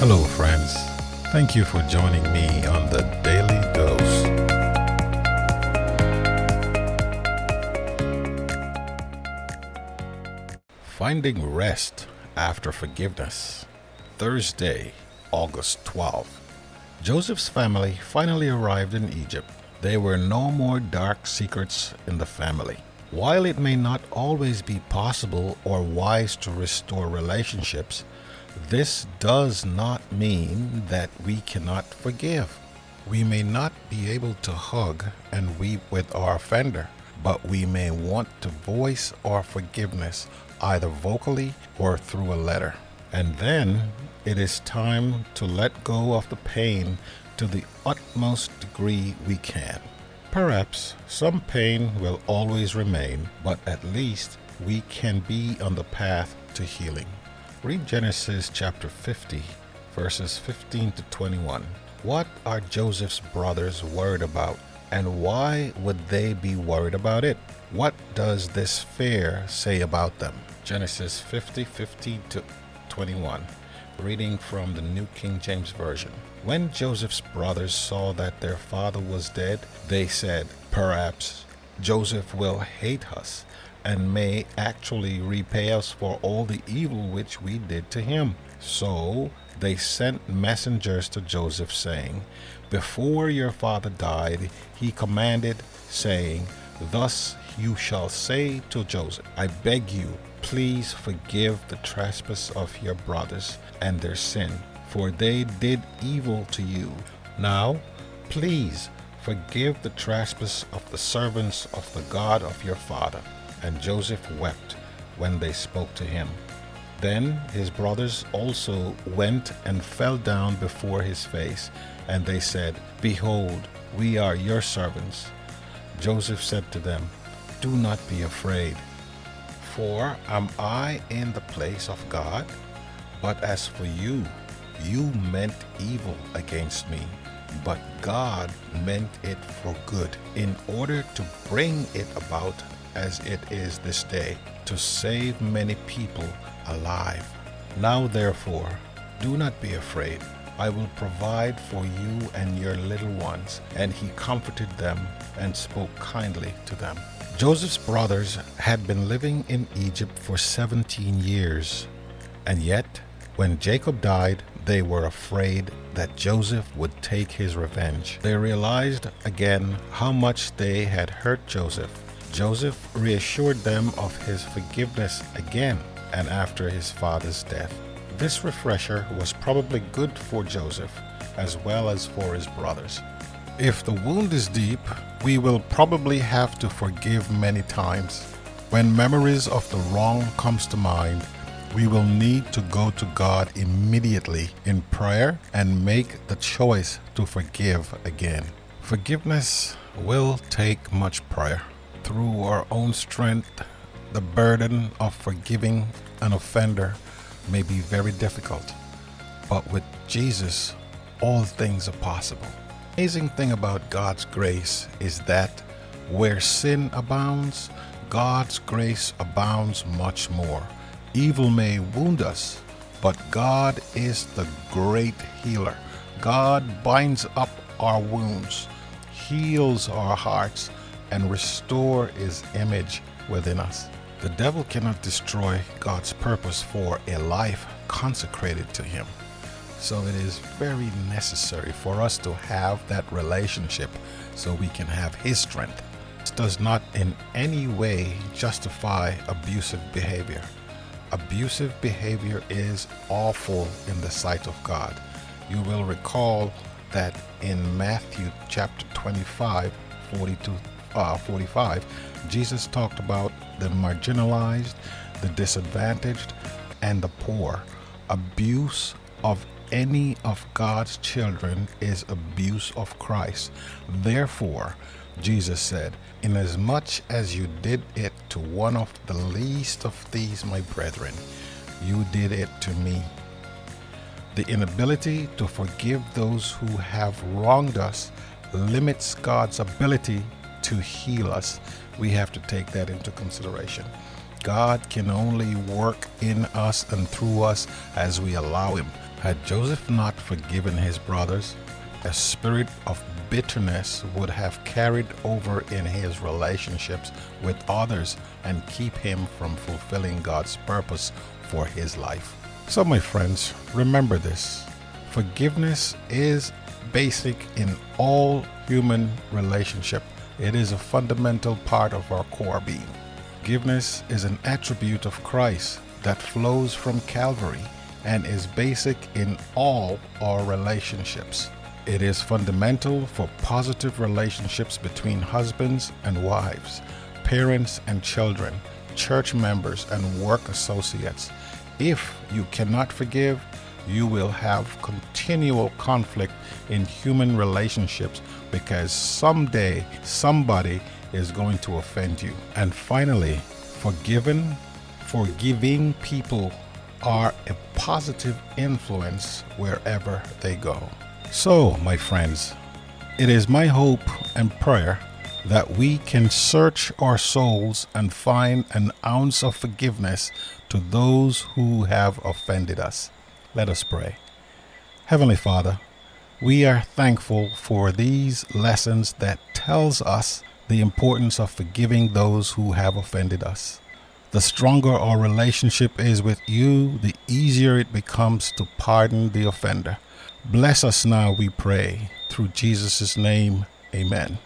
Hello, friends. Thank you for joining me on the Daily Dose. Finding rest after forgiveness. Thursday, August 12. Joseph's family finally arrived in Egypt. There were no more dark secrets in the family. While it may not always be possible or wise to restore relationships, this does not mean that we cannot forgive. We may not be able to hug and weep with our offender, but we may want to voice our forgiveness either vocally or through a letter. And then it is time to let go of the pain to the utmost degree we can. Perhaps some pain will always remain, but at least we can be on the path to healing. Read Genesis chapter 50, verses 15 to 21. What are Joseph's brothers worried about, and why would they be worried about it? What does this fear say about them? Genesis 50, 15 to 21. Reading from the New King James Version. When Joseph's brothers saw that their father was dead, they said, Perhaps Joseph will hate us and may actually repay us for all the evil which we did to him. So they sent messengers to Joseph, saying, Before your father died, he commanded, saying, Thus you shall say to Joseph, I beg you, please forgive the trespass of your brothers and their sin, for they did evil to you. Now, please forgive the trespass of the servants of the God of your father. And Joseph wept when they spoke to him. Then his brothers also went and fell down before his face, and they said, Behold, we are your servants. Joseph said to them, Do not be afraid, for am I in the place of God? But as for you, you meant evil against me, but God meant it for good, in order to bring it about as it is this day, to save many people alive. Now, therefore, do not be afraid. I will provide for you and your little ones. And he comforted them and spoke kindly to them. Joseph's brothers had been living in Egypt for 17 years, and yet, when Jacob died, they were afraid that Joseph would take his revenge. They realized again how much they had hurt Joseph. Joseph reassured them of his forgiveness again and after his father's death. This refresher was probably good for Joseph as well as for his brothers. If the wound is deep, we will probably have to forgive many times. When memories of the wrong comes to mind, we will need to go to God immediately in prayer and make the choice to forgive again. Forgiveness will take much prayer. Through our own strength, the burden of forgiving an offender may be very difficult, but with Jesus, all things are possible. Amazing thing about God's grace is that where sin abounds, God's grace abounds much more. Evil may wound us, but God is the great healer. God binds up our wounds, heals our hearts, and restore his image within us. The devil cannot destroy God's purpose for a life consecrated to him. So it is very necessary for us to have that relationship so we can have his strength. This does not in any way justify abusive behavior. Abusive behavior is awful in the sight of God. You will recall that in Matthew chapter 25, 42 uh, 45, Jesus talked about the marginalized, the disadvantaged, and the poor. Abuse of any of God's children is abuse of Christ. Therefore, Jesus said, Inasmuch as you did it to one of the least of these, my brethren, you did it to me. The inability to forgive those who have wronged us limits God's ability to heal us. We have to take that into consideration. God can only work in us and through us as we allow Him. Had Joseph not forgiven his brothers, a spirit of bitterness would have carried over in his relationships with others and keep him from fulfilling God's purpose for his life. So, my friends, remember this forgiveness is basic in all human relationship. It is a fundamental part of our core being. Forgiveness is an attribute of Christ that flows from Calvary and is basic in all our relationships. It is fundamental for positive relationships between husbands and wives, parents and children, church members and work associates. If you cannot forgive, you will have continual conflict in human relationships because someday somebody is going to offend you. And finally, forgiven, forgiving people are a positive influence wherever they go. So, my friends, it is my hope and prayer that we can search our souls and find an ounce of forgiveness to those who have offended us. Let us pray. Heavenly Father, we are thankful for these lessons that tells us the importance of forgiving those who have offended us. The stronger our relationship is with you, the easier it becomes to pardon the offender. Bless us now, we pray. Through Jesus' name, amen.